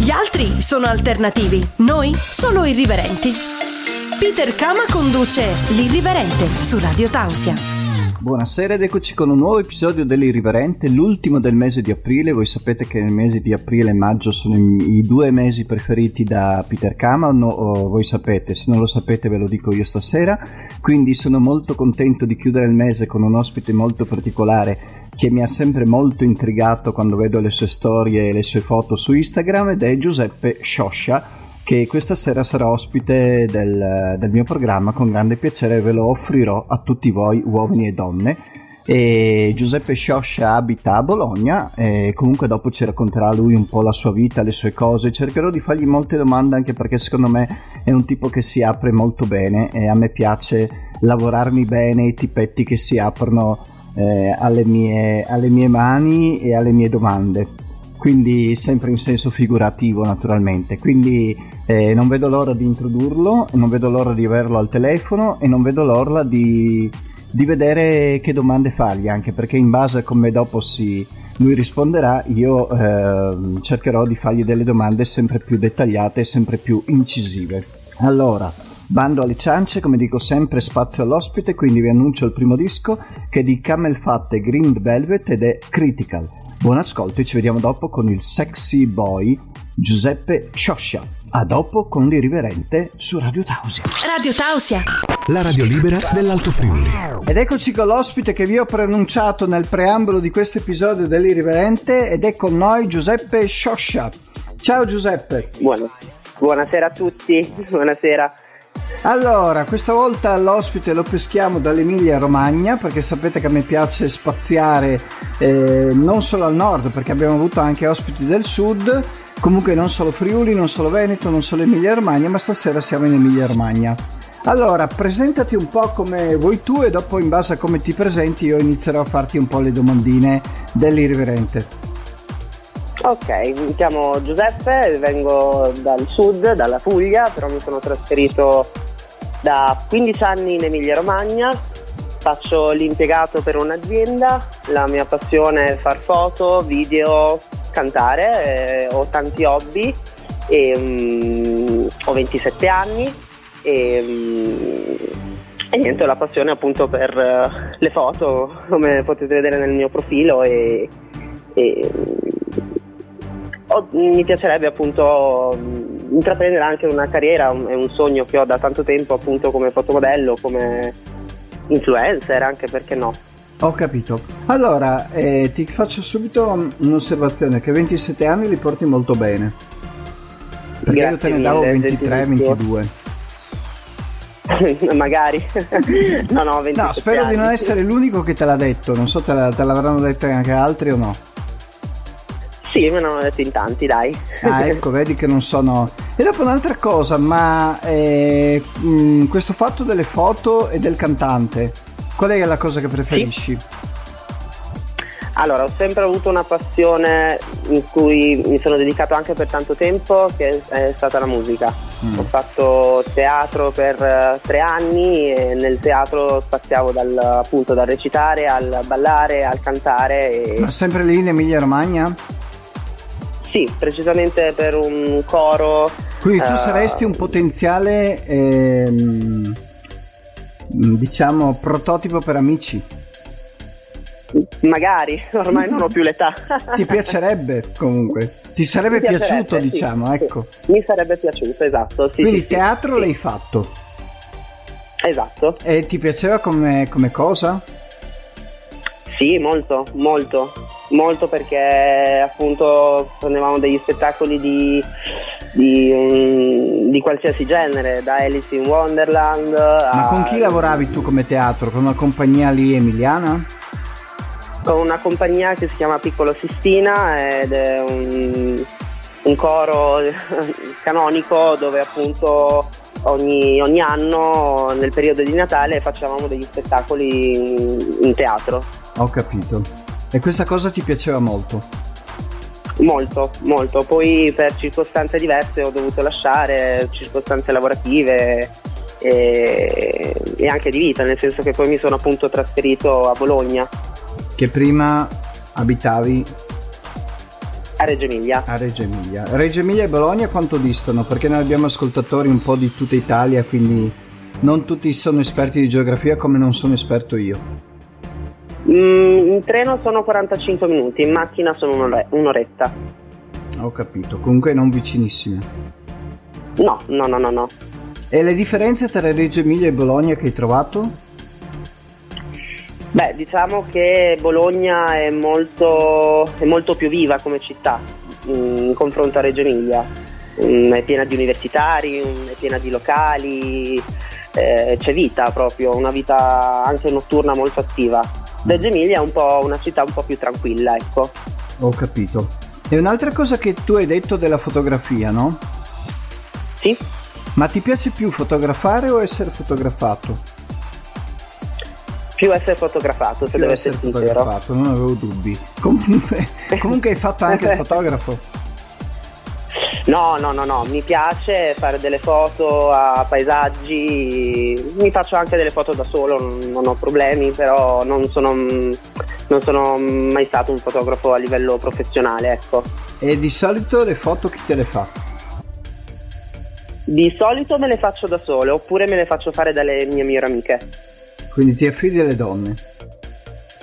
Gli altri sono alternativi, noi solo irriverenti. Peter Kama conduce L'Irriverente su Radio Tausia. Buonasera ed eccoci con un nuovo episodio dell'Irriverente, l'ultimo del mese di aprile. Voi sapete che nel mese di aprile e maggio sono i, due mesi preferiti da Peter Kama, no, voi sapete, se non lo sapete ve lo dico io stasera. Quindi sono molto contento di chiudere il mese con un ospite molto particolare che mi ha sempre molto intrigato quando vedo le sue storie e le sue foto su Instagram ed è Giuseppe Scioscia che questa sera sarà ospite del, del, mio programma. Con grande piacere ve lo offrirò a tutti voi uomini e donne. E Giuseppe Scioscia abita a Bologna e comunque dopo ci racconterà lui un po' la sua vita, le sue cose. Cercherò di fargli molte domande anche perché secondo me è un tipo che si apre molto bene e a me piace lavorarmi bene i tipetti che si aprono eh, alle, mie, alle mie mani e alle mie domande quindi sempre in senso figurativo naturalmente. Quindi eh, non vedo l'ora di introdurlo, non vedo l'ora di averlo al telefono e non vedo l'ora di, di vedere che domande fargli, anche perché in base a come dopo si, lui risponderà, io eh, cercherò di fargli delle domande sempre più dettagliate e sempre più incisive. Allora, bando alle ciance, come dico sempre, spazio all'ospite, quindi vi annuncio il primo disco che è di Camel Fat e Green Velvet ed è Critical. Buon ascolto e ci vediamo dopo con il sexy boy Giuseppe Scioscia. A dopo con l'irriverente su Radio Tausia. Radio Tausia. La radio libera dell'Alto Friuli. Ed eccoci con l'ospite che vi ho pronunciato nel preambolo di questo episodio dell'irriverente ed è con noi Giuseppe Scioscia. Ciao Giuseppe. Buona. Buonasera a tutti, buonasera. Allora, questa volta l'ospite lo peschiamo dall'Emilia Romagna perché sapete che a me piace spaziare eh, non solo al nord perché abbiamo avuto anche ospiti del sud, comunque non solo Friuli, non solo Veneto, non solo Emilia Romagna, ma stasera siamo in Emilia Romagna. Allora, presentati un po' come vuoi tu e dopo in base a come ti presenti io inizierò a farti un po' le domandine dell'irriverente. Ok, mi chiamo Giuseppe, vengo dal sud, dalla Puglia, però mi sono trasferito da 15 anni in Emilia Romagna, faccio l'impiegato per un'azienda, la mia passione è far foto, video, cantare, eh, ho tanti hobby, e, um, ho 27 anni e, um, e niente, ho la passione appunto per uh, le foto, come potete vedere nel mio profilo e, e mi piacerebbe appunto intraprendere anche una carriera, è un sogno che ho da tanto tempo appunto come fotomodello, come influencer, anche perché no. Ho capito. Allora, eh, ti faccio subito un'osservazione, che 27 anni li porti molto bene. Perché Grazie io te ne davo 23, 22. Magari. no, no, 27 No, spero anni. di non essere l'unico che te l'ha detto, non so te, la, te l'avranno detto anche altri o no. Sì, me ne hanno detto in tanti, dai. Ah, ecco, vedi che non sono. E dopo un'altra cosa, ma eh, mh, mm, questo fatto delle foto e del cantante, qual è la cosa che preferisci? Sì. Allora, ho sempre avuto una passione in cui mi sono dedicato anche per tanto tempo, che è stata la musica. Mm. Ho fatto teatro per uh, tre anni e nel teatro spaziavo dal, appunto dal recitare al ballare al cantare. E... Ma sempre lì in Emilia Romagna? Sì, precisamente per un coro. Quindi tu uh, saresti un potenziale, ehm, diciamo, prototipo per amici. Magari, ormai non ho più l'età. Ti piacerebbe comunque? Ti sarebbe piaciuto, sì, diciamo, ecco. Sì. Mi sarebbe piaciuto, esatto. Sì, Quindi teatro l'hai fatto? Esatto. E ti piaceva come, come cosa? Sì, molto, molto molto perché appunto prendevamo degli spettacoli di, di, um, di, qualsiasi genere, da Alice in Wonderland. Ma con chi lavoravi tu come teatro? Con una compagnia lì emiliana? Con una compagnia che si chiama Piccolo Sistina ed è un, un coro canonico dove appunto ogni, ogni anno nel periodo di Natale facevamo degli spettacoli in, in teatro. Ho capito. E questa cosa ti piaceva molto? Molto, molto. Poi per circostanze diverse ho dovuto lasciare, circostanze lavorative e, e anche di vita, nel senso che poi mi sono appunto trasferito a Bologna. Che prima abitavi? A Reggio Emilia. A Reggio Emilia. Reggio Emilia e Bologna quanto distano? Perché noi abbiamo ascoltatori un po' di tutta Italia, quindi non tutti sono esperti di geografia come non sono esperto io. Mm, in treno sono 45 minuti, in macchina sono un'ore- un'oretta. Ho capito, comunque non vicinissime. No, no, no, no, no. E le differenze tra Reggio Emilia e Bologna che hai trovato? Beh, diciamo che Bologna è molto, è molto più viva come città mm, in confronto a Reggio Emilia. Mm, È piena di universitari, è piena di locali, eh, c'è vita proprio, una vita anche notturna molto attiva. Reggio Emilia è un po' una città un po' più tranquilla, ecco. Ho capito. E un'altra cosa che tu hai detto della fotografia, no? Sì? Ma ti piace più fotografare o essere fotografato? Più essere fotografato, se Più devo essere essere sincero. fotografato, non avevo dubbi. Comunque, comunque hai fatto anche il fotografo. No, no, no, no, mi piace fare delle foto a paesaggi, mi faccio anche delle foto da solo, non ho problemi, però non sono, non sono mai stato un fotografo a livello professionale, ecco. E di solito le foto chi te le fa? Di solito me le faccio da sole, oppure me le faccio fare dalle mie migliori amiche. Quindi ti affidi alle donne.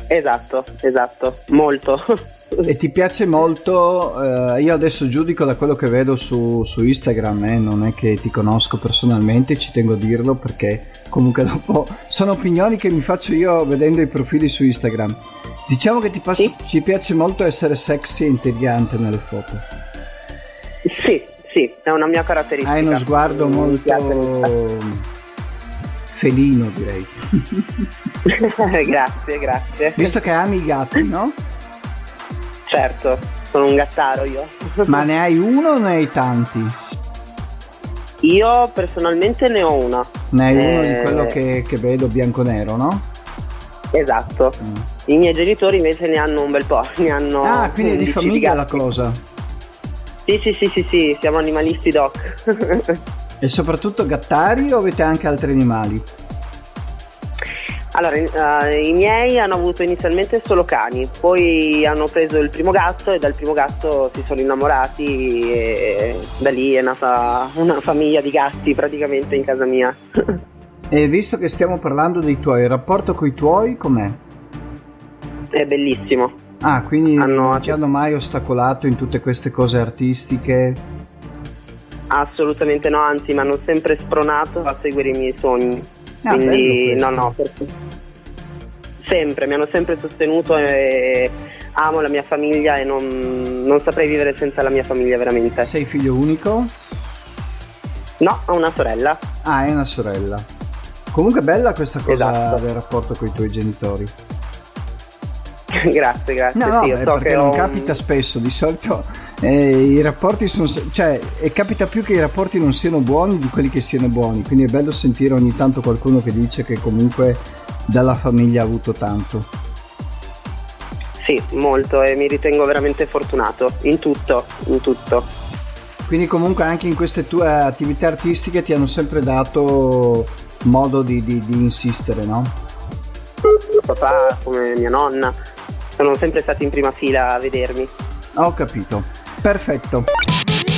Esatto, esatto, molto. E ti piace molto, eh, io adesso giudico da quello che vedo su, su Instagram, eh, non è che ti conosco personalmente, ci tengo a dirlo perché comunque dopo sono opinioni che mi faccio io vedendo i profili su Instagram. Diciamo che ti, pas- Sì. ci piace molto essere sexy e intelligente nelle foto. sì, sì, è una mia caratteristica. Hai uno sguardo Mi molto felino direi. grazie, grazie. Visto che ami i gatti, no? Certo, sono un gattaro io. Ma ne hai uno o ne hai tanti? Io personalmente ne ho una. Ne hai uno di Eh, quello che, che vedo bianco-nero, no? Esatto. Mm. I miei genitori invece ne hanno un bel po', ne hanno Ah, quindi è di 11 famiglia la cosa. Sì, sì, sì, sì, sì, siamo animalisti doc. E soprattutto gattari o avete anche altri animali? Allora, eh, i miei hanno avuto inizialmente solo cani, poi hanno preso il primo gatto e dal primo gatto si sono innamorati e da lì è nata una famiglia di gatti praticamente in casa mia. E visto che stiamo parlando dei tuoi, il rapporto con i tuoi com'è? è bellissimo. Ah, quindi Hanno- non ti hanno mai ostacolato in tutte queste cose artistiche? Assolutamente no, anzi mi hanno sempre spronato a seguire i miei sogni. Ah, Quindi no, no, sempre, mi hanno sempre sostenuto e amo la mia famiglia e non, non saprei vivere senza la mia famiglia veramente. Sei figlio unico? No, ho una sorella. Ah, hai una sorella. Comunque bella questa cosa Esatto. del rapporto con i tuoi genitori. grazie, grazie. No, no, sì, è so perché non ho capita spesso, di solito eh, i rapporti sono... cioè, e capita più che i rapporti non siano buoni di quelli che siano buoni, quindi è bello sentire ogni tanto qualcuno che dice che comunque dalla famiglia ha avuto tanto. Sì, molto e mi ritengo veramente fortunato in tutto, in tutto. Quindi comunque anche in queste tue attività artistiche ti hanno sempre dato modo di, di- di insistere, no? Mio papà, come mia nonna, sono sempre stati in prima fila a vedermi. Ho capito. Perfetto.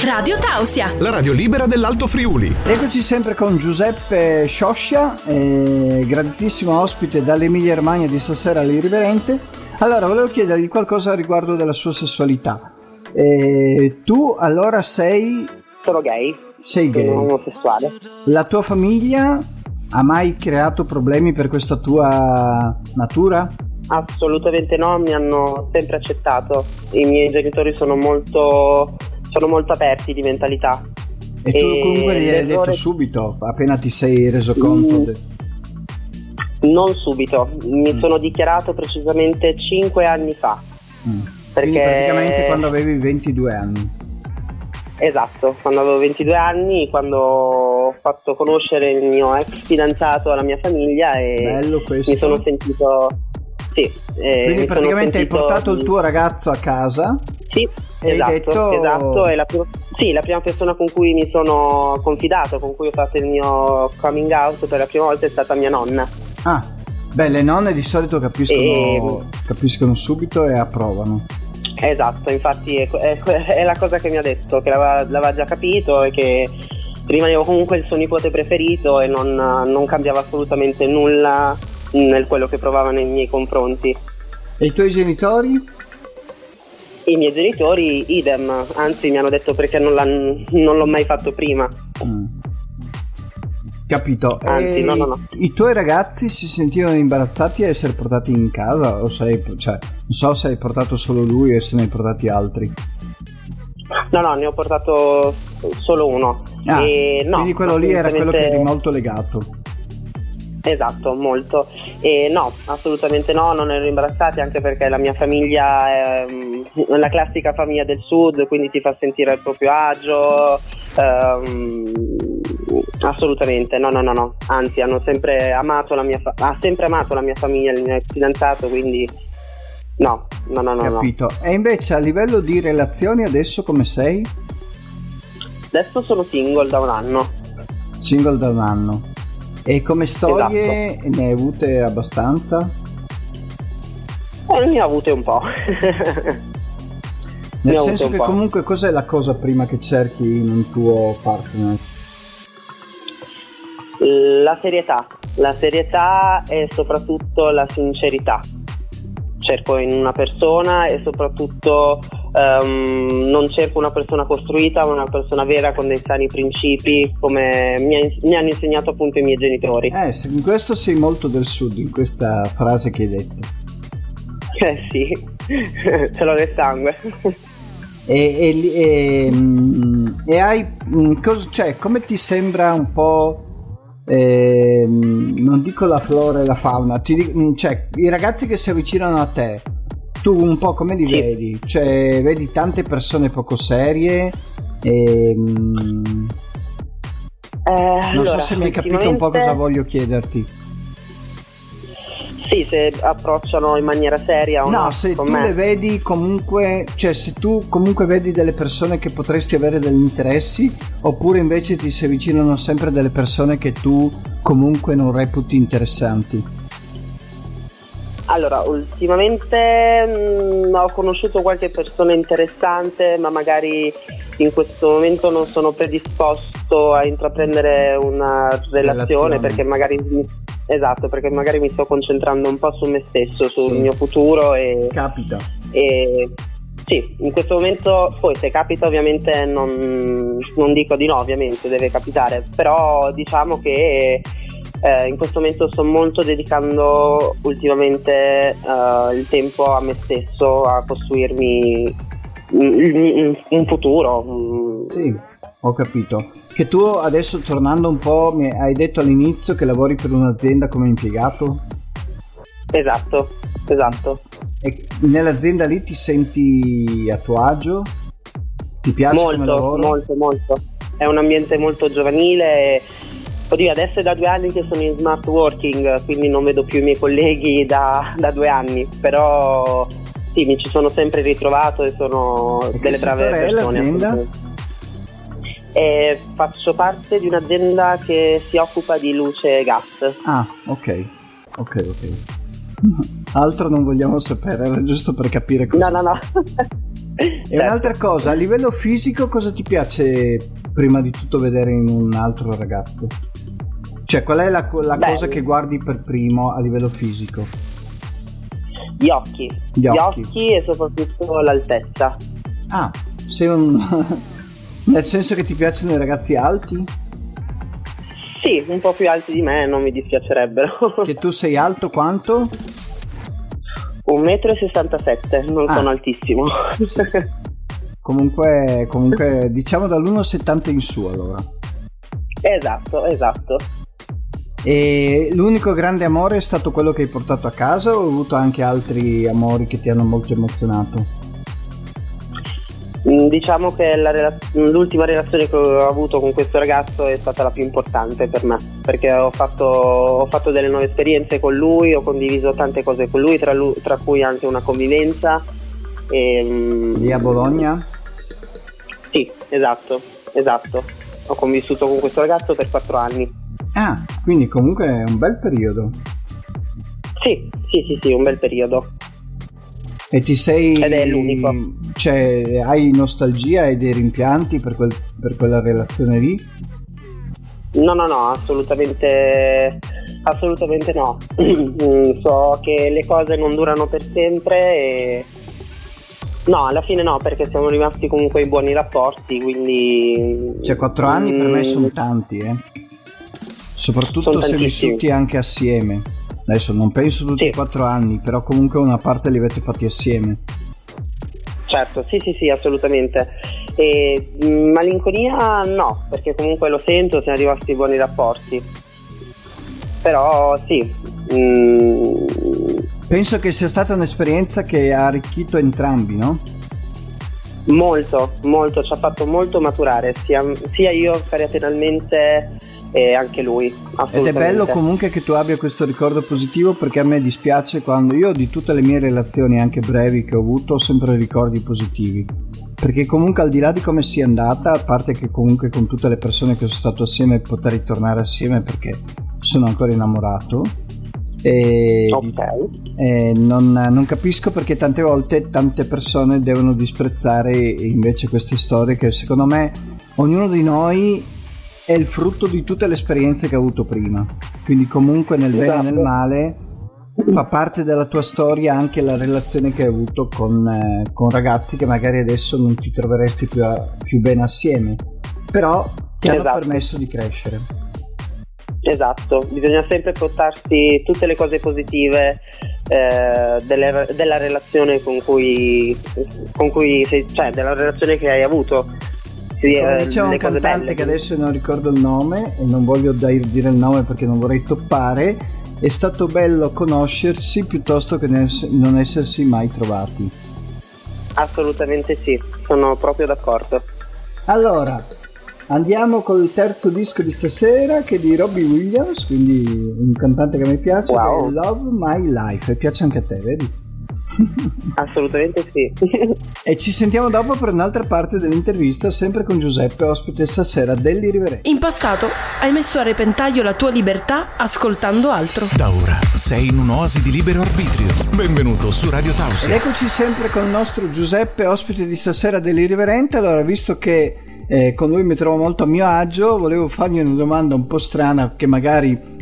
Radio Tausia. La radio libera dell'Alto Friuli. Eccoci sempre con Giuseppe Scioscia, eh, graditissimo ospite dall'Emilia Romagna di stasera all'Irriverente. Allora, volevo chiedergli qualcosa riguardo della sua sessualità. Eh, tu allora sei, Sono gay, sei sono gay. omosessuale. La tua famiglia ha mai creato problemi per questa tua natura? Assolutamente no, mi hanno sempre accettato. I miei genitori sono molto, sono molto aperti di mentalità. E tu comunque gli hai detto subito, appena ti sei reso conto. Mm. de- Non subito, mi Mm. sono dichiarato precisamente 5 anni fa. Mm. Perché- Quindi praticamente quando avevi 22 anni. Esatto, quando avevo 22 anni, quando ho fatto conoscere il mio ex fidanzato alla mia famiglia e mi sono sentito... Sì, eh, Quindi praticamente hai sentito portato il tuo ragazzo a casa Sì, hai esatto, detto- esatto. È la prima, sì, la prima persona con cui mi sono confidato, con cui ho fatto il mio coming out per la prima volta è stata mia nonna. Ah, beh, le nonne di solito capiscono, E- capiscono subito e approvano. Esatto, infatti è, è, è, la cosa che mi ha detto, che l'aveva, l'aveva già capito e che rimanevo comunque il suo nipote preferito e non, non cambiava assolutamente nulla nel quello che provava nei miei confronti. E i tuoi genitori? I miei genitori idem, anzi mi hanno detto perché non, non l'ho mai fatto prima. Mm. Capito. Anzi, no, no, no. I tuoi ragazzi si sentivano imbarazzati a essere portati in casa? O sei, cioè, non so se hai portato solo lui o se ne hai portati altri. No, no, ne ho portato solo uno. Ah, e, no, quindi quello lì era quello che eri molto legato. Esatto, molto. E no, assolutamente no, non ero imbarazzati anche perché la mia famiglia è mm, la classica famiglia del sud, quindi ti fa sentire al proprio agio. Um, assolutamente, no, no, no, no. Anzi, hanno sempre amato la mia fa- ha sempre amato la mia famiglia, il mio fidanzato, quindi no, no, no, no. Capito. No. E invece a livello di relazioni adesso come sei? Adesso sono single da un anno. Single da un anno. E come storie esatto. ne hai avute abbastanza? Eh, ne ho avute un po'. Nel senso che comunque cos'è la cosa prima che cerchi in un tuo partner? La serietà, la serietà e soprattutto la sincerità. Cerco in una persona e soprattutto Um, non cerco una persona costruita, ma una persona vera con dei sani principi, come mi, ha, mi, hanno insegnato appunto i miei genitori. Eh, in questo sei molto del sud, in questa frase che hai detto. Eh sì, ce l'ho nel sangue. E, e, e, mm, e hai, mm, cioè, come ti sembra un po'... Eh, non dico la flora e la fauna, ti, mm, cioè i ragazzi che si avvicinano a te, tu un po' come li sì. vedi? Cioè, vedi tante persone poco serie e... Mm, eh, non allora, so se mi hai capito un po' cosa voglio chiederti. Sì, se approcciano in maniera seria o no. No, se tu me. le vedi comunque, cioè se tu comunque vedi delle persone che potresti avere degli interessi, oppure invece ti si avvicinano sempre delle persone che tu comunque non reputi interessanti. Allora, ultimamente mh, mm, ho conosciuto qualche persona interessante, ma magari in questo momento non sono predisposto a intraprendere una relazione, relazione. perché magari esatto, perché magari mi sto concentrando un po' su me stesso, sul sì. mio futuro e capita. E sì, in questo momento poi se capita ovviamente non, non dico di no, ovviamente deve capitare, però diciamo che eh, in questo momento sto molto dedicando ultimamente uh, il tempo a me stesso, a costruirmi un, un futuro. Sì, ho capito. Che tu adesso tornando un po' mi hai detto all'inizio che lavori per un'azienda come impiegato? Esatto, esatto. E nell'azienda lì ti senti a tuo agio? Ti piace molto, Molto, molto. È un ambiente molto giovanile Oddio, adesso è da due anni che sono in smart working, quindi non vedo più i miei colleghi da, da due anni, però sì, mi ci sono sempre ritrovato e sono e delle brave persone. E faccio parte di un'azienda che si occupa di luce e gas. Ah, ok, ok, ok. Altro non vogliamo sapere, era giusto per capire cosa. No, no, no. e certo. un'altra cosa, a livello fisico cosa ti piace prima di tutto vedere in un altro ragazzo? Cioè, qual è la, la cosa che guardi per primo a livello fisico? Gli occhi. Gli, Gli occhi. occhi. e soprattutto l'altezza. Ah, sei un... Nel senso che ti piacciono i ragazzi alti? Sì, un po' più alti di me non mi dispiacerebbero. che tu sei alto quanto? 1,67 m, non ah. sono altissimo. comunque, comunque diciamo dall'1,70 in su allora. Esatto, esatto. E l'unico grande amore è stato quello che hai portato a casa o hai avuto anche altri amori che ti hanno molto emozionato? Mm, diciamo che rela- l'ultima relazione che ho avuto con questo ragazzo è stata la più importante per me, perché ho fatto, ho fatto delle nuove esperienze con lui, ho condiviso tante cose con lui, tra, lui, tra cui anche una convivenza. E, mm, Lì a Bologna? Sì, esatto, esatto. Ho convissuto con questo ragazzo per quattro anni. Ah, quindi comunque è un bel periodo. Sì, sì, sì, sì, un bel periodo. E ti sei... Ed è l'unico. Cioè, hai nostalgia e dei rimpianti per, quel, per quella relazione lì? No, no, no, assolutamente, assolutamente no. so che le cose non durano per sempre e... No, alla fine no, perché siamo rimasti comunque in buoni rapporti, quindi... Cioè, quattro anni per me Mm, sono tanti, eh. Soprattutto se vissuti anche assieme. Adesso non penso tutti Sì. i quattro anni, però comunque una parte li avete fatti assieme. Certo, sì, sì, sì, assolutamente. E mh, malinconia no, perché comunque lo sento, siamo rimasti buoni rapporti. Però sì, mm, Penso che sia stata un'esperienza che ha arricchito entrambi, no? molto, molto, ci ha fatto molto maturare, sia, sia io caratterialmente e anche lui. Ed è bello comunque che tu abbia questo ricordo positivo perché a me dispiace quando io di tutte le mie relazioni anche brevi che ho avuto ho sempre ricordi positivi. Perché comunque al di là di come sia andata, a parte che comunque con tutte le persone che sono stato assieme potrei ritornare assieme perché sono ancora innamorato. E Ok. eh, non, non capisco perché tante volte tante persone devono disprezzare invece queste storie che secondo me ognuno di noi è il frutto di tutte le esperienze che ha avuto prima. Quindi comunque nel bene e nel Esatto. male fa parte della tua storia anche la relazione che hai avuto con, eh, con ragazzi che magari adesso non ti troveresti più, a- più bene assieme, però ti hanno Esatto. permesso di crescere. Esatto, bisogna sempre portarsi tutte le cose positive eh, delle- della relazione con cui, con cui sei, cioè della relazione che hai avuto. Sì, eh, diceva un cantante belle. che adesso non ricordo il nome e non voglio dai- dire il nome perché non vorrei toppare, è stato bello conoscersi piuttosto che non essersi mai trovati. Assolutamente sì, sono proprio d'accordo. Allora, andiamo col terzo disco di stasera che è di Robbie Williams, quindi un cantante che mi piace, Wow. Love My Life, e piace anche a te, vedi? Assolutamente sì. E ci sentiamo dopo per un'altra parte dell'intervista, sempre con Giuseppe, ospite stasera dell'Iriverente. In passato hai messo a repentaglio la tua libertà ascoltando altro. Da ora sei in un'oasi di libero arbitrio. Benvenuto su Radio Ed Tausia. eccoci sempre con il nostro Giuseppe, ospite di stasera dell'Irriverente. Allora, visto che eh, con lui mi trovo molto a mio agio, volevo fargli una domanda un po' strana che magari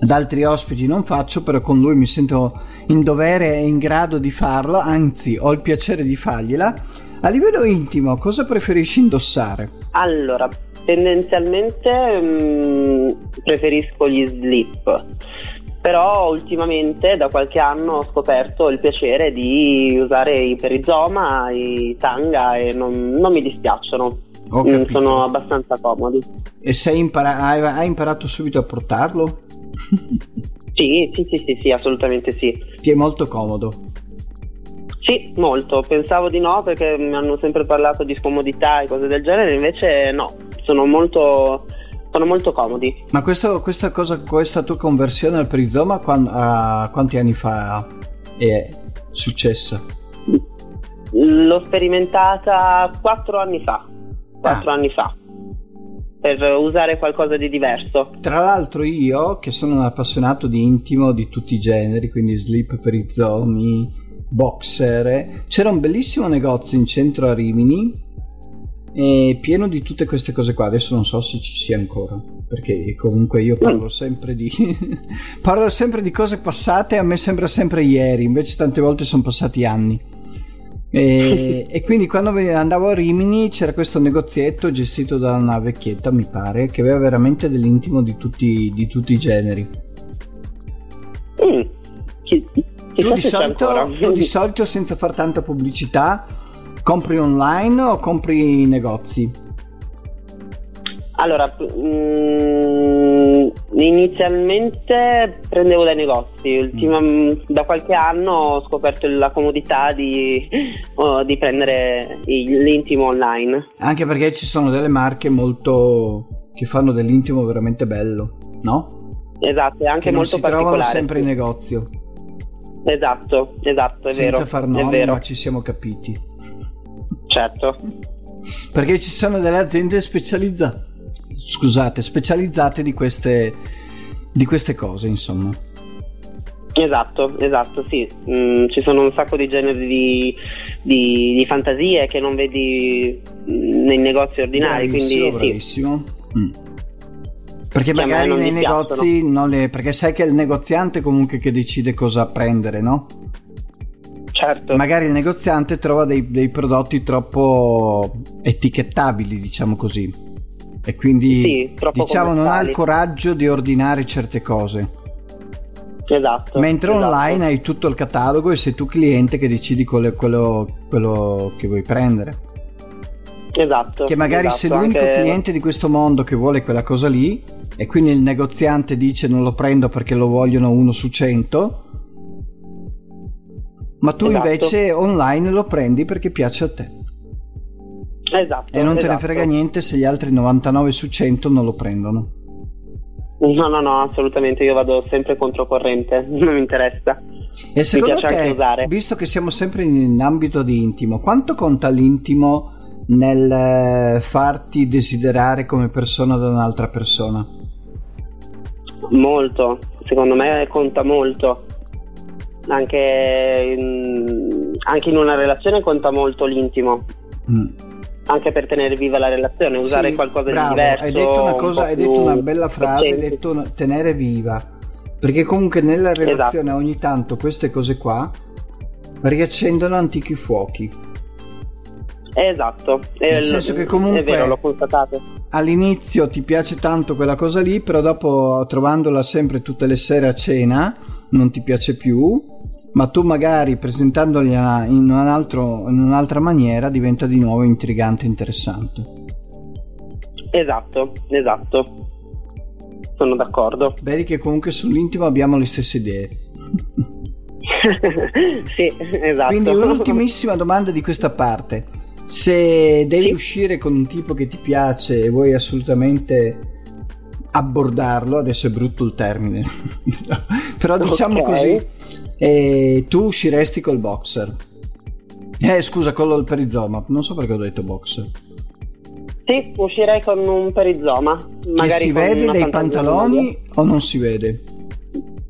ad altri ospiti non faccio, però con lui mi sento in dovere e in grado di farlo, anzi ho il piacere di fargliela. A livello intimo, cosa preferisci indossare? Allora, tendenzialmente mm, preferisco gli slip, però ultimamente da qualche anno ho scoperto il piacere di usare i perizoma, i tanga e non, non mi dispiacciono, Mm, sono abbastanza comodi. E sei impara- hai imparato subito a portarlo? Sì, sì, sì, sì, sì, assolutamente sì. Ti è molto comodo. Sì, molto. Pensavo di no perché mi hanno sempre parlato di scomodità e cose del genere, invece no, sono molto, sono molto comodi. Ma questo- questa cosa, questa tua conversione al perizoma, quan- a quanti anni fa è successa? L'ho sperimentata quattro anni fa, quattro Ah. anni fa, per usare qualcosa di diverso. Tra l'altro io, che sono un appassionato di intimo di tutti i generi, quindi slip, perizomi, boxer, eh, c'era un bellissimo negozio in centro a Rimini, pieno di tutte queste cose qua. Adesso non so se ci sia ancora, perché comunque io parlo sempre di, parlo sempre di cose passate, a me sembra sempre ieri, invece tante volte sono passati anni. E, e quindi quando andavo a Rimini c'era questo negozietto gestito da una vecchietta, mi pare, che aveva veramente dell'intimo di tutti, di tutti i generi. Mm. Chi- chissà Tu di, solito, tu di solito, senza far tanta pubblicità, compri online o compri in negozi? Allora, mm, inizialmente prendevo dai negozi, ultima- Mm. da qualche anno ho scoperto la comodità di, oh, di prendere il- l'intimo online. Anche perché ci sono delle marche molto che fanno dell'intimo veramente bello, no? Esatto, è anche che non molto si trovano sempre in negozio. Esatto, esatto, è senza vero. far è nomi, vero, ma ci siamo capiti. certo. Perché ci sono delle aziende specializzate, scusate, specializzate di queste, di queste cose, insomma. Esatto, esatto, sì. Mm, ci sono un sacco di generi di, di, di fantasie che non vedi mm, nei negozi ordinari, bravissimo, quindi bravissimo. Mm. Perché Che me magari nei negozi non le... perché sai che è il negoziante comunque che decide cosa prendere, no? sì, certo. Magari il negoziante trova dei, dei prodotti troppo etichettabili, diciamo così. E quindi Sì, diciamo non ha il coraggio di ordinare certe cose. Esatto. Mentre esatto. online hai tutto il catalogo e sei tu cliente che decidi quello, quello- quello che vuoi prendere. Esatto. Che magari esatto, sei l'unico anche- cliente di questo mondo che vuole quella cosa lì e quindi il negoziante dice non lo prendo perché lo vogliono uno su cento. Ma tu Esatto. invece online lo prendi perché piace a te. Esatto. E non te ne esatto. frega niente se gli altri 99 su 100 non lo prendono. No, no, no, assolutamente. Io vado sempre controcorrente, non mi interessa. E secondo piace anche te, usare. visto che siamo sempre in ambito di intimo, quanto conta l'intimo nel eh, farti desiderare come persona da un'altra persona? Molto, secondo me conta molto. Anche in, anche in una relazione conta molto l'intimo. Mm. Anche per tenere viva la relazione, usare Sì, qualcosa bravo, di diverso. Hai detto una un cosa, po' hai detto una bella frase, hai detto una- tenere viva. Perché comunque nella Esatto. relazione ogni tanto queste cose qua riaccendono antichi fuochi. Esatto, Nel senso che comunque- è vero, l'ho constatato. All'inizio ti piace tanto quella cosa lì, però dopo trovandola sempre tutte le sere a cena non ti piace più, ma tu magari presentandola in, un altro- in un'altra maniera diventa di nuovo intrigante e interessante. Esatto, esatto. Sono d'accordo. Vedi che comunque sull'intimo abbiamo le stesse idee. sì, esatto. Quindi un'ultimissima domanda di questa parte. Se devi Sì. uscire con un tipo che ti piace e vuoi assolutamente abbordarlo, adesso è brutto il termine, però diciamo Ok. così, eh, tu usciresti col boxer. Eh scusa, con il perizoma, non so perché ho detto boxer. Sì, uscirei con un perizoma. Che Magari si vede dai pantaloni o non si vede?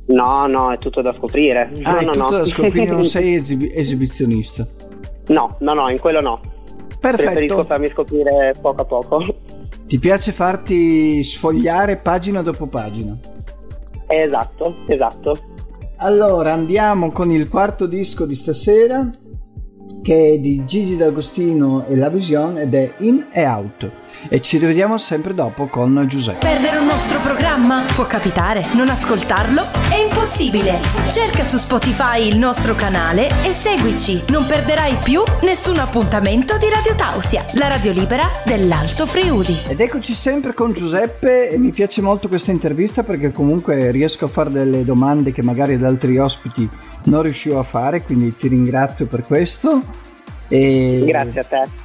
No, no, è tutto da scoprire. Ah, no, è no, tutto no. da scoprire, non sei esibi- esibizionista. No, no, no, in quello no. Preferisco Perfetto. farmi scoprire poco a poco. Ti piace farti sfogliare pagina dopo pagina? Esatto, esatto. Allora andiamo con il quarto disco di stasera che è di Gigi D'Agostino e La Vision ed è In e Out e ci rivediamo sempre dopo con Giuseppe. Perdere un nostro programma? Può capitare. Non ascoltarlo? È impossibile. Cerca su Spotify il nostro canale e seguici. Non perderai più nessun appuntamento di Radio Tausia, la radio libera dell'Alto Friuli. Ed eccoci sempre con Giuseppe e mi piace molto questa intervista perché comunque riesco a fare delle domande che magari ad altri ospiti non riuscivo a fare, quindi ti ringrazio per questo. E... Grazie a te.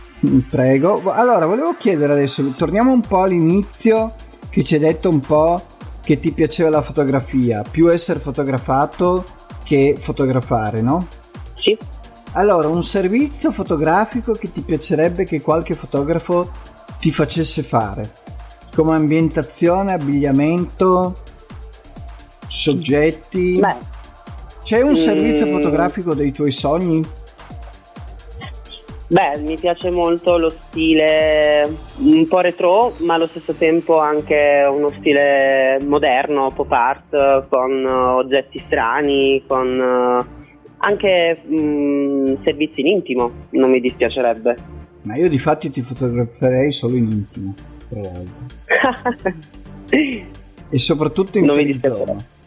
Prego. Allora, volevo chiedere adesso, torniamo un po' all'inizio che ci hai detto un po' che ti piaceva la fotografia, più essere fotografato che fotografare, no? Sì. Allora, un servizio fotografico che ti piacerebbe che qualche fotografo ti facesse fare, come ambientazione, abbigliamento, soggetti. Beh, C'è un mm. servizio fotografico dei tuoi sogni? Beh, mi piace molto lo stile un po' retro, ma allo stesso tempo anche uno stile moderno, pop art, con eh, oggetti strani, con eh, anche mm, servizi in intimo, non mi dispiacerebbe. Ma io di fatti ti fotograferei solo in intimo, tra l'altro. E soprattutto in Non mi dispiacerebbe.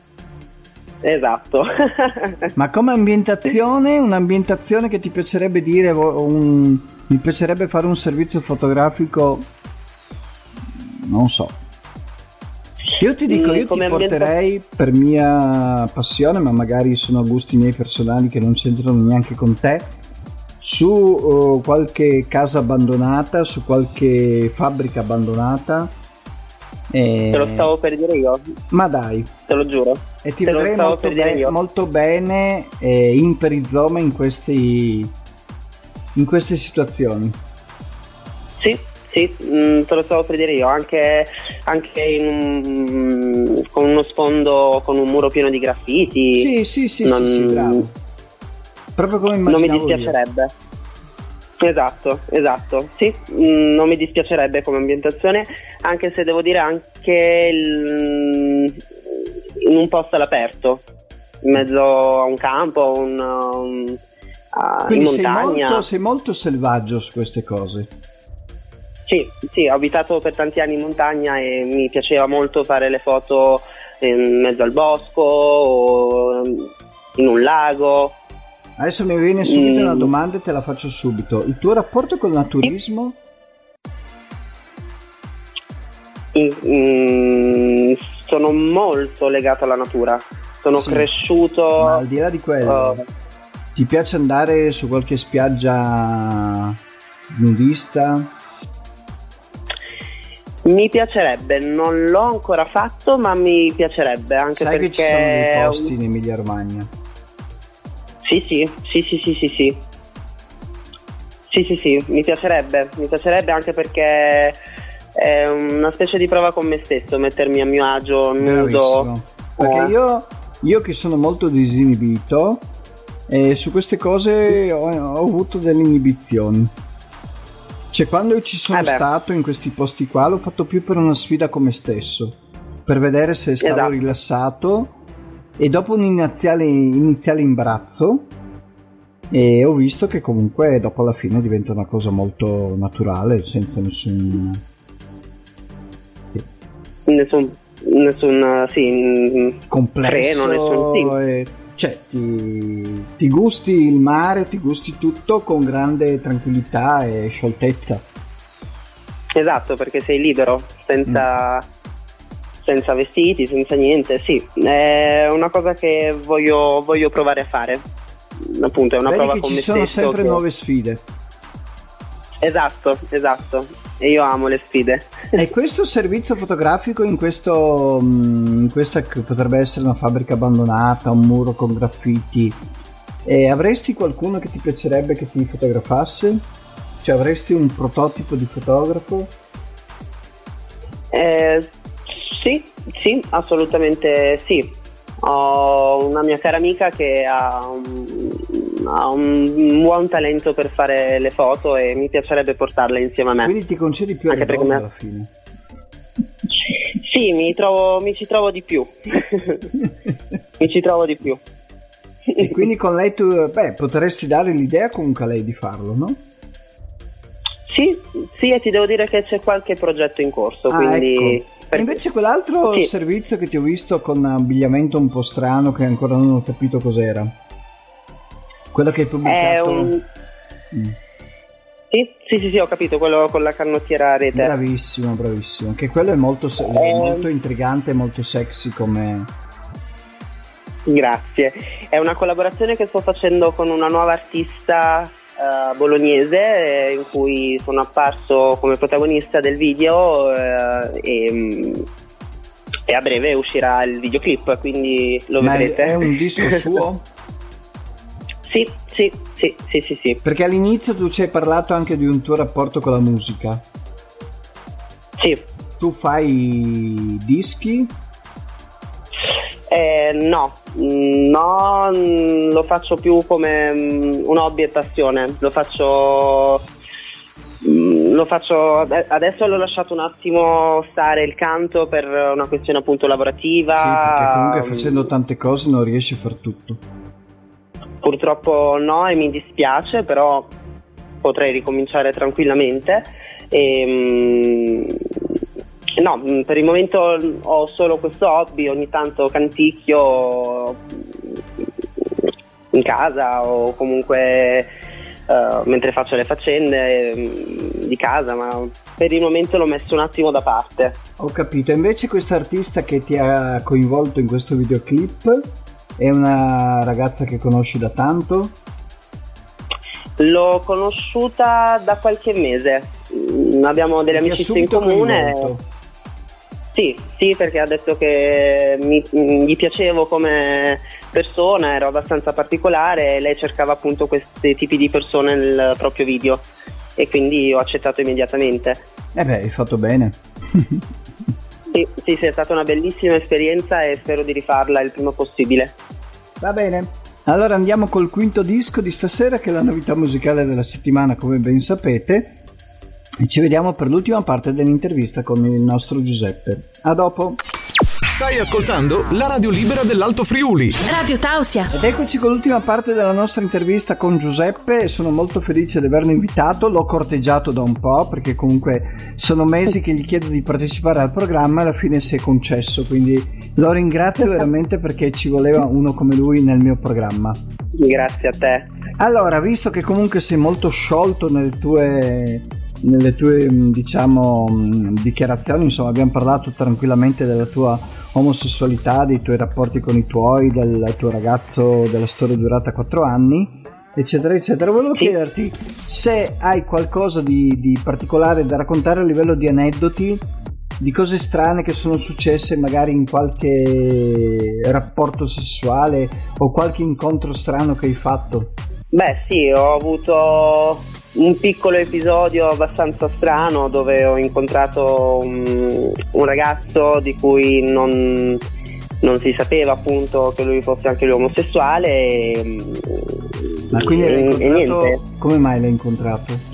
Esatto. Ma come ambientazione, un'ambientazione che ti piacerebbe dire, un- mi piacerebbe fare un servizio fotografico, non so. Io ti dico, io ti come ambienta- porterei per mia passione, ma magari sono gusti miei personali che non c'entrano neanche con te, su uh, qualche casa abbandonata, su qualche fabbrica abbandonata. E- Te lo stavo per dire io, Ma dai, te lo giuro. E ti Te vedrei molto, be- molto bene eh, in perizoma in, questi, in queste situazioni. Sì, sì, mm, te lo stavo per dire io, anche, anche un, con uno sfondo, con un muro pieno di graffiti. Sì, sì, sì, non, sì, sì bravo. Proprio come immaginavo Non mi dispiacerebbe. Io. Esatto, esatto. Sì, mm, non mi dispiacerebbe come ambientazione, anche se devo dire anche il, in un posto all'aperto, in mezzo a un campo, un, un, uh, in montagna. Sei molto, sei molto selvaggio su queste cose. Sì, sì, ho abitato per tanti anni in montagna e mi piaceva molto fare le foto in mezzo al bosco o in un lago. Adesso mi viene subito mm. una domanda e te la faccio subito. Il tuo rapporto col naturismo? Mm, sono molto legato alla natura. Sono sì, cresciuto. Ma al di là di quello, uh, ti piace andare su qualche spiaggia nudista? Mi piacerebbe, non l'ho ancora fatto, ma mi piacerebbe anche Sai perché. che ci sono dei posti in Emilia Romagna? Sì, sì, sì, sì, sì, sì, sì. Sì, sì, sì, mi piacerebbe, mi piacerebbe anche perché è una specie di prova con me stesso, mettermi a mio agio nudo. Perché eh. io, io che sono molto disinibito, e su queste cose ho, ho avuto delle inibizioni. Cioè, quando ci sono eh stato in questi posti qua, l'ho fatto più per una sfida con me stesso, per vedere se stavo esatto. rilassato. E dopo un iniziale, iniziale imbarazzo, e ho visto che comunque dopo alla fine diventa una cosa molto naturale, senza nessun. Nessun, nessun sì, complesso. Freno, nessun, sì. e cioè ti, ti, gusti il mare, ti gusti tutto con grande tranquillità e scioltezza. Esatto, perché sei libero, senza, mm. senza vestiti, senza niente. Sì, è una cosa che voglio, voglio provare a fare. Appunto, è una Vedi prova che ci sono sempre che... nuove sfide. Esatto, esatto e io amo le sfide. E questo servizio fotografico in questo, mm, in questa che potrebbe essere una fabbrica abbandonata, un muro con graffiti, e avresti qualcuno che ti piacerebbe che ti fotografasse? Cioè avresti un prototipo di fotografo? Eh, sì, sì, assolutamente sì. Ho una mia cara amica che ha un, ha un buon talento per fare le foto e mi piacerebbe portarle insieme a me. Quindi ti concedi più Anche perché me... alla fine? Sì, mi, trovo, mi ci trovo di più. mi ci trovo di più. e quindi con lei tu, beh, potresti dare l'idea comunque a lei di farlo, no? Sì, sì, e ti devo dire che c'è qualche progetto in corso, ah, quindi... Ecco. Per... Invece quell'altro sì. servizio che ti ho visto con abbigliamento un po' strano che ancora non ho capito cos'era. Quello che hai pubblicato? È un... Mm. Sì, sì, sì, sì, ho capito, quello con la canottiera a rete. Bravissimo, bravissimo. Anche quello è molto, se- eh... molto intrigante, molto sexy come... Grazie. È una collaborazione che sto facendo con una nuova artista uh, bolognese eh, in cui sono apparso come protagonista del video uh, e, e, a breve uscirà il videoclip, quindi lo Ma vedrete. È un disco suo? Sì, sì, sì, sì, sì, sì. Perché all'inizio tu ci hai parlato anche di un tuo rapporto con la musica. Sì. Tu fai dischi? Eh, no, no, lo faccio più come mm, un hobby e passione. Lo faccio mm, lo faccio adesso l'ho lasciato un attimo stare il canto per una questione appunto lavorativa. Sì, perché comunque facendo tante cose non riesci a far tutto. Purtroppo no e mi dispiace, però potrei ricominciare tranquillamente. E, mm, no, mm, per il momento ho solo questo hobby, ogni tanto canticchio in casa o comunque uh, mentre faccio le faccende um, di casa, ma per il momento l'ho messo un attimo da parte. Ho capito, invece questo artista che ti ha coinvolto in questo videoclip è una ragazza che conosci da tanto? L'ho conosciuta da qualche mese, mm, abbiamo delle amicizie in comune. Coinvolto. Sì, sì, perché ha detto che mi, mm, gli piacevo come persona, ero abbastanza particolare e lei cercava appunto questi tipi di persone nel proprio video. e quindi ho accettato immediatamente. Eh beh, hai fatto bene. sì, sì, è stata una bellissima esperienza e spero di rifarla il prima possibile. Va bene. Allora andiamo col quinto disco di stasera che è la novità musicale della settimana come ben sapete e ci vediamo per l'ultima parte dell'intervista con il nostro Giuseppe. A dopo! Stai ascoltando la radio libera dell'Alto Friuli. Radio Tausia. Ed eccoci con l'ultima parte della nostra intervista con Giuseppe. Sono molto felice di averlo invitato. L'ho corteggiato da un po' perché comunque sono mesi che gli chiedo di partecipare al programma e alla fine si è concesso. Quindi lo ringrazio veramente perché ci voleva uno come lui nel mio programma. Grazie a te. Allora, visto che comunque sei molto sciolto nelle tue nelle tue diciamo dichiarazioni insomma abbiamo parlato tranquillamente della tua omosessualità dei tuoi rapporti con i tuoi del tuo ragazzo della storia durata 4 anni eccetera eccetera volevo sì. chiederti se hai qualcosa di, di particolare da raccontare a livello di aneddoti di cose strane che sono successe magari in qualche rapporto sessuale o qualche incontro strano che hai fatto beh sì ho avuto un piccolo episodio abbastanza strano dove ho incontrato un, un ragazzo di cui non, non, si sapeva appunto che lui fosse anche lui omosessuale e, ma quindi l'hai incontrato, come mai l'hai incontrato?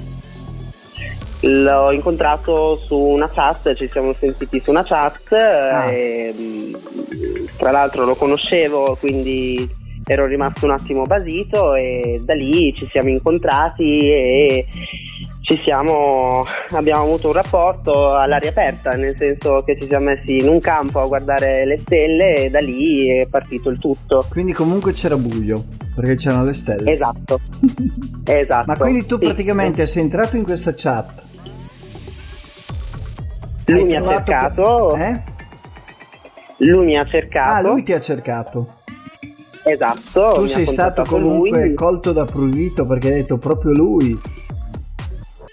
L'ho incontrato su una chat, ci siamo sentiti su una chat ah. e, tra l'altro lo conoscevo quindi ero rimasto un attimo basito e da lì ci siamo incontrati e ci siamo, abbiamo avuto un rapporto all'aria aperta, nel senso che ci siamo messi in un campo a guardare le stelle e da lì è partito il tutto. Quindi comunque c'era buio, perché c'erano le stelle. Esatto. esatto. Ma quindi tu sì. praticamente sei entrato in questa chat. Lui mi ha cercato. Che... Eh? Lui mi ha cercato. Ah, lui ti ha cercato. Esatto. Tu sei stato comunque lui. colto da prurito perché hai detto proprio lui.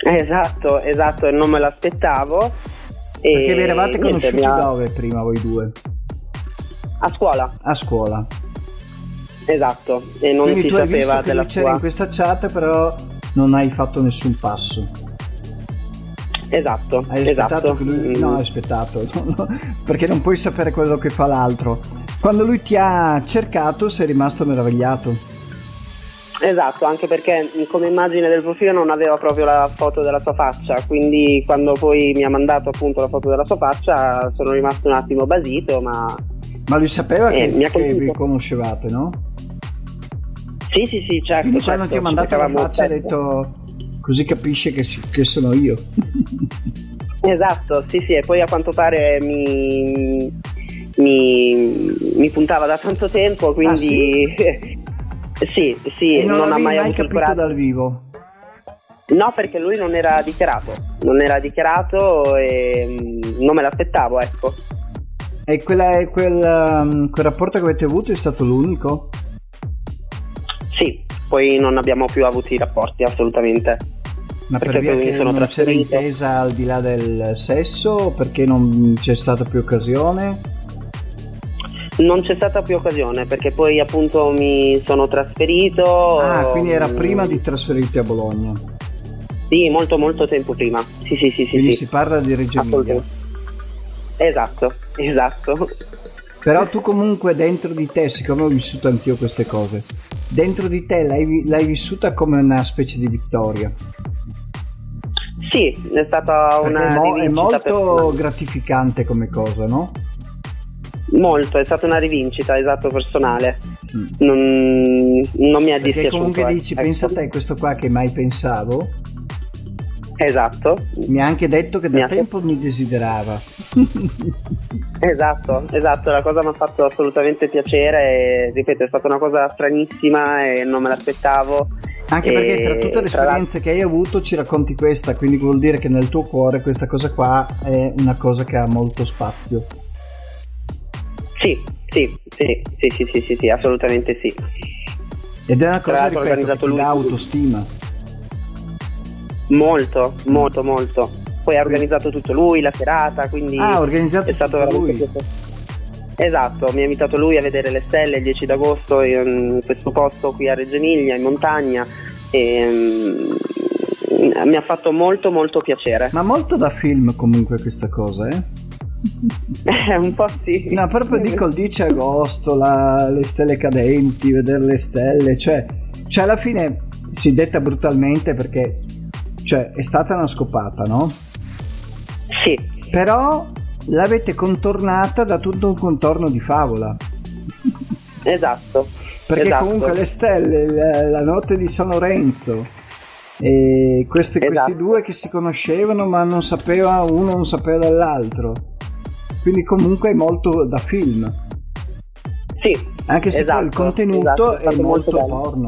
Esatto, esatto, e non me l'aspettavo. Perché vi eravate conosciuti ha... dove prima voi due? A scuola. A scuola. Esatto, e non Quindi si tu sapeva della che c'era in questa chat, però non hai fatto nessun passo. Esatto, hai esatto. Lui... No, hai aspettato, perché non puoi sapere quello che fa l'altro. Quando lui ti ha cercato sei rimasto meravigliato. Esatto, anche perché come immagine del profilo non aveva proprio la foto della sua faccia, quindi quando poi mi ha mandato appunto la foto della sua faccia sono rimasto un attimo basito, ma... Ma lui sapeva eh, che, che vi conoscevate, no? Sì, sì, sì, certo. Quindi certo, quando ti ha mandato la faccia ha detto così capisce che, che sono io. esatto, sì, sì, e poi a quanto pare mi, mi, mi puntava da tanto tempo, quindi ah, sì? sì, sì, non, non ha mai, mai avuto capito dal vivo. No, perché lui non era dichiarato, non era dichiarato e mm, non me l'aspettavo, ecco. E quella, quel, um, quel rapporto che avete avuto è stato l'unico? Sì, poi non abbiamo più avuto i rapporti assolutamente. Ma perché per via che sono non c'era intesa al di là del sesso? Perché non c'è stata più occasione? Non c'è stata più occasione perché poi appunto mi sono trasferito. Ah, quindi era prima di trasferirti a Bologna? Sì, molto molto tempo prima. Sì, sì, sì. Quindi sì, si parla di Reggio Emilia. Esatto, esatto. Però tu comunque dentro di te, siccome ho vissuto anch'io queste cose, dentro di te l'hai, l'hai vissuta come una specie di vittoria. Sì, è stata una è, mo- è molto gratificante come cosa, no? Molto, è stata una rivincita, esatto, personale. Mm. Non, non, mi ha Perché dispiaciuto. comunque dici, ecco. pensa a te, questo qua che mai pensavo. Esatto. Mi ha anche detto che da mi tempo mi desiderava. esatto, esatto, la cosa mi ha fatto assolutamente piacere e ripeto, è stata una cosa stranissima e non me l'aspettavo. Anche e perché tra tutte le esperienze che hai avuto ci racconti questa, quindi vuol dire che nel tuo cuore questa cosa qua è una cosa che ha molto spazio. Sì, sì, sì, sì, sì, sì, sì, sì assolutamente sì. Ed è una cosa che lui. autostima. Molto, molto, molto. Poi ha organizzato tutto lui, la serata, quindi ah, ha organizzato è stato tutto lui. Esatto, mi ha invitato lui a vedere le stelle il 10 d'agosto in questo posto qui a Reggio Emilia, in montagna. E, mm, mi ha fatto molto molto piacere. Ma molto da film comunque questa cosa, eh? Eh, un po' sì. No, proprio dico il 10 agosto, la, le stelle cadenti, vedere le stelle, cioè, cioè alla fine si detta brutalmente perché cioè, è stata una scopata, no? Sì. Però l'avete contornata da tutto un contorno di favola. Esatto. Perché esatto. comunque le stelle, la, la notte di San Lorenzo, e questi, Esatto. questi due che si conoscevano ma non sapeva uno non sapeva dall'altro. Quindi comunque è molto da film. Sì. Anche se poi il Esatto, contenuto esatto, è è molto bello. porno.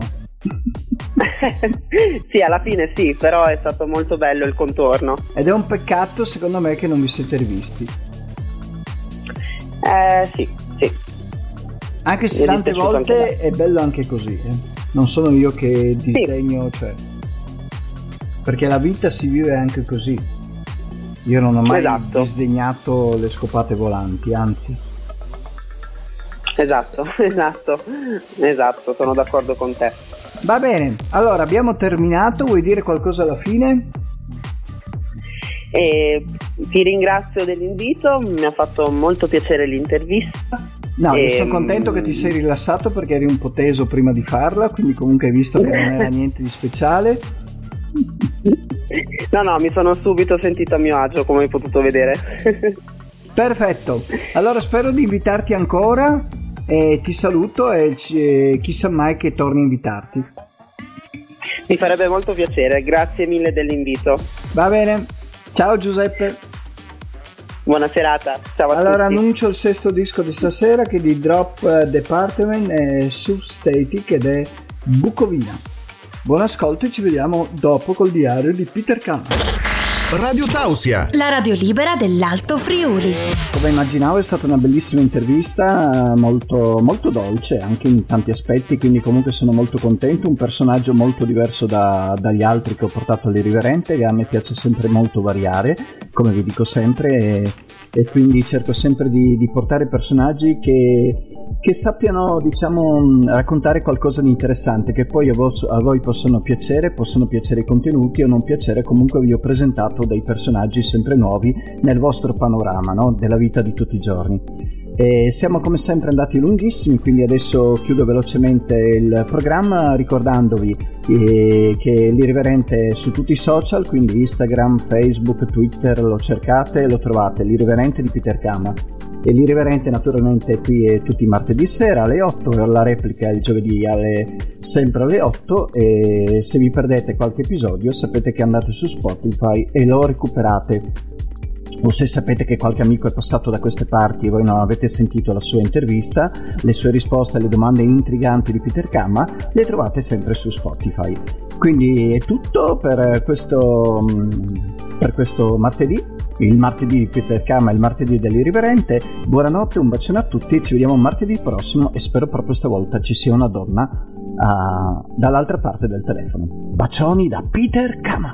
sì, alla fine sì, però è stato molto bello il contorno. Ed è un peccato secondo me che non vi siete rivisti. Eh sì, sì. Anche se tante volte è bello anche così. eh. Non sono io che disdegno, cioè. Perché la vita si vive anche così. Io non ho mai Esatto. disdegnato le scopate volanti, anzi. Esatto, esatto, esatto, sono d'accordo con te. Va bene, allora abbiamo terminato, vuoi dire qualcosa alla fine? E ti ringrazio dell'invito, mi ha fatto molto piacere l'intervista. No, io Ehm, sono contento che ti sei rilassato perché eri un po' teso prima di farla, quindi comunque hai visto che non era niente di speciale. No, no, mi sono subito sentito a mio agio, come hai potuto vedere. Perfetto, allora spero di invitarti ancora e ti saluto e e chissà mai che torni a invitarti. mi farebbe molto piacere, grazie mille dell'invito. Va bene, ciao Giuseppe. Buona serata, ciao a Allora tutti. annuncio il sesto disco di stasera che di Drop eh, Department è Substatic ed è Bucovina. Buon ascolto e ci vediamo dopo col diario di Peter Kahn. Radio Tausia. La radio libera dell'Alto Friuli. Come immaginavo è stata una bellissima intervista, molto, molto dolce anche in tanti aspetti, quindi comunque sono molto contento, un personaggio molto diverso da- dagli altri che ho portato all'Irriverente, che a me piace sempre molto variare, come vi dico sempre, e, e quindi cerco sempre di, di portare personaggi che, che sappiano diciamo raccontare qualcosa di interessante, che poi a, vo- a voi possono piacere, possono piacere i contenuti o non piacere, comunque vi ho presentato dei personaggi sempre nuovi nel vostro panorama no? della vita di tutti i giorni. E siamo come sempre andati lunghissimi, quindi adesso chiudo velocemente il programma ricordandovi eh, che l'Irriverente è su tutti i social, quindi Instagram, Facebook, Twitter, lo cercate, lo trovate, l'Irriverente di Peter Kama. E l'Irriverente naturalmente qui è tutti i martedì sera alle 8, la replica il giovedì alle, sempre alle 8 e se vi perdete qualche episodio sapete che andate su Spotify e lo recuperate o se sapete che qualche amico è passato da queste parti e voi non avete sentito la sua intervista, le sue risposte alle domande intriganti di Peter Kama le trovate sempre su Spotify. Quindi è tutto per questo, mm, per questo martedì, il martedì di Peter Kama il martedì dell'Irriverente. Buonanotte, un bacione a tutti, ci vediamo martedì prossimo e spero proprio stavolta ci sia una donna ah, dall'altra parte del telefono. Bacioni da Peter Kama.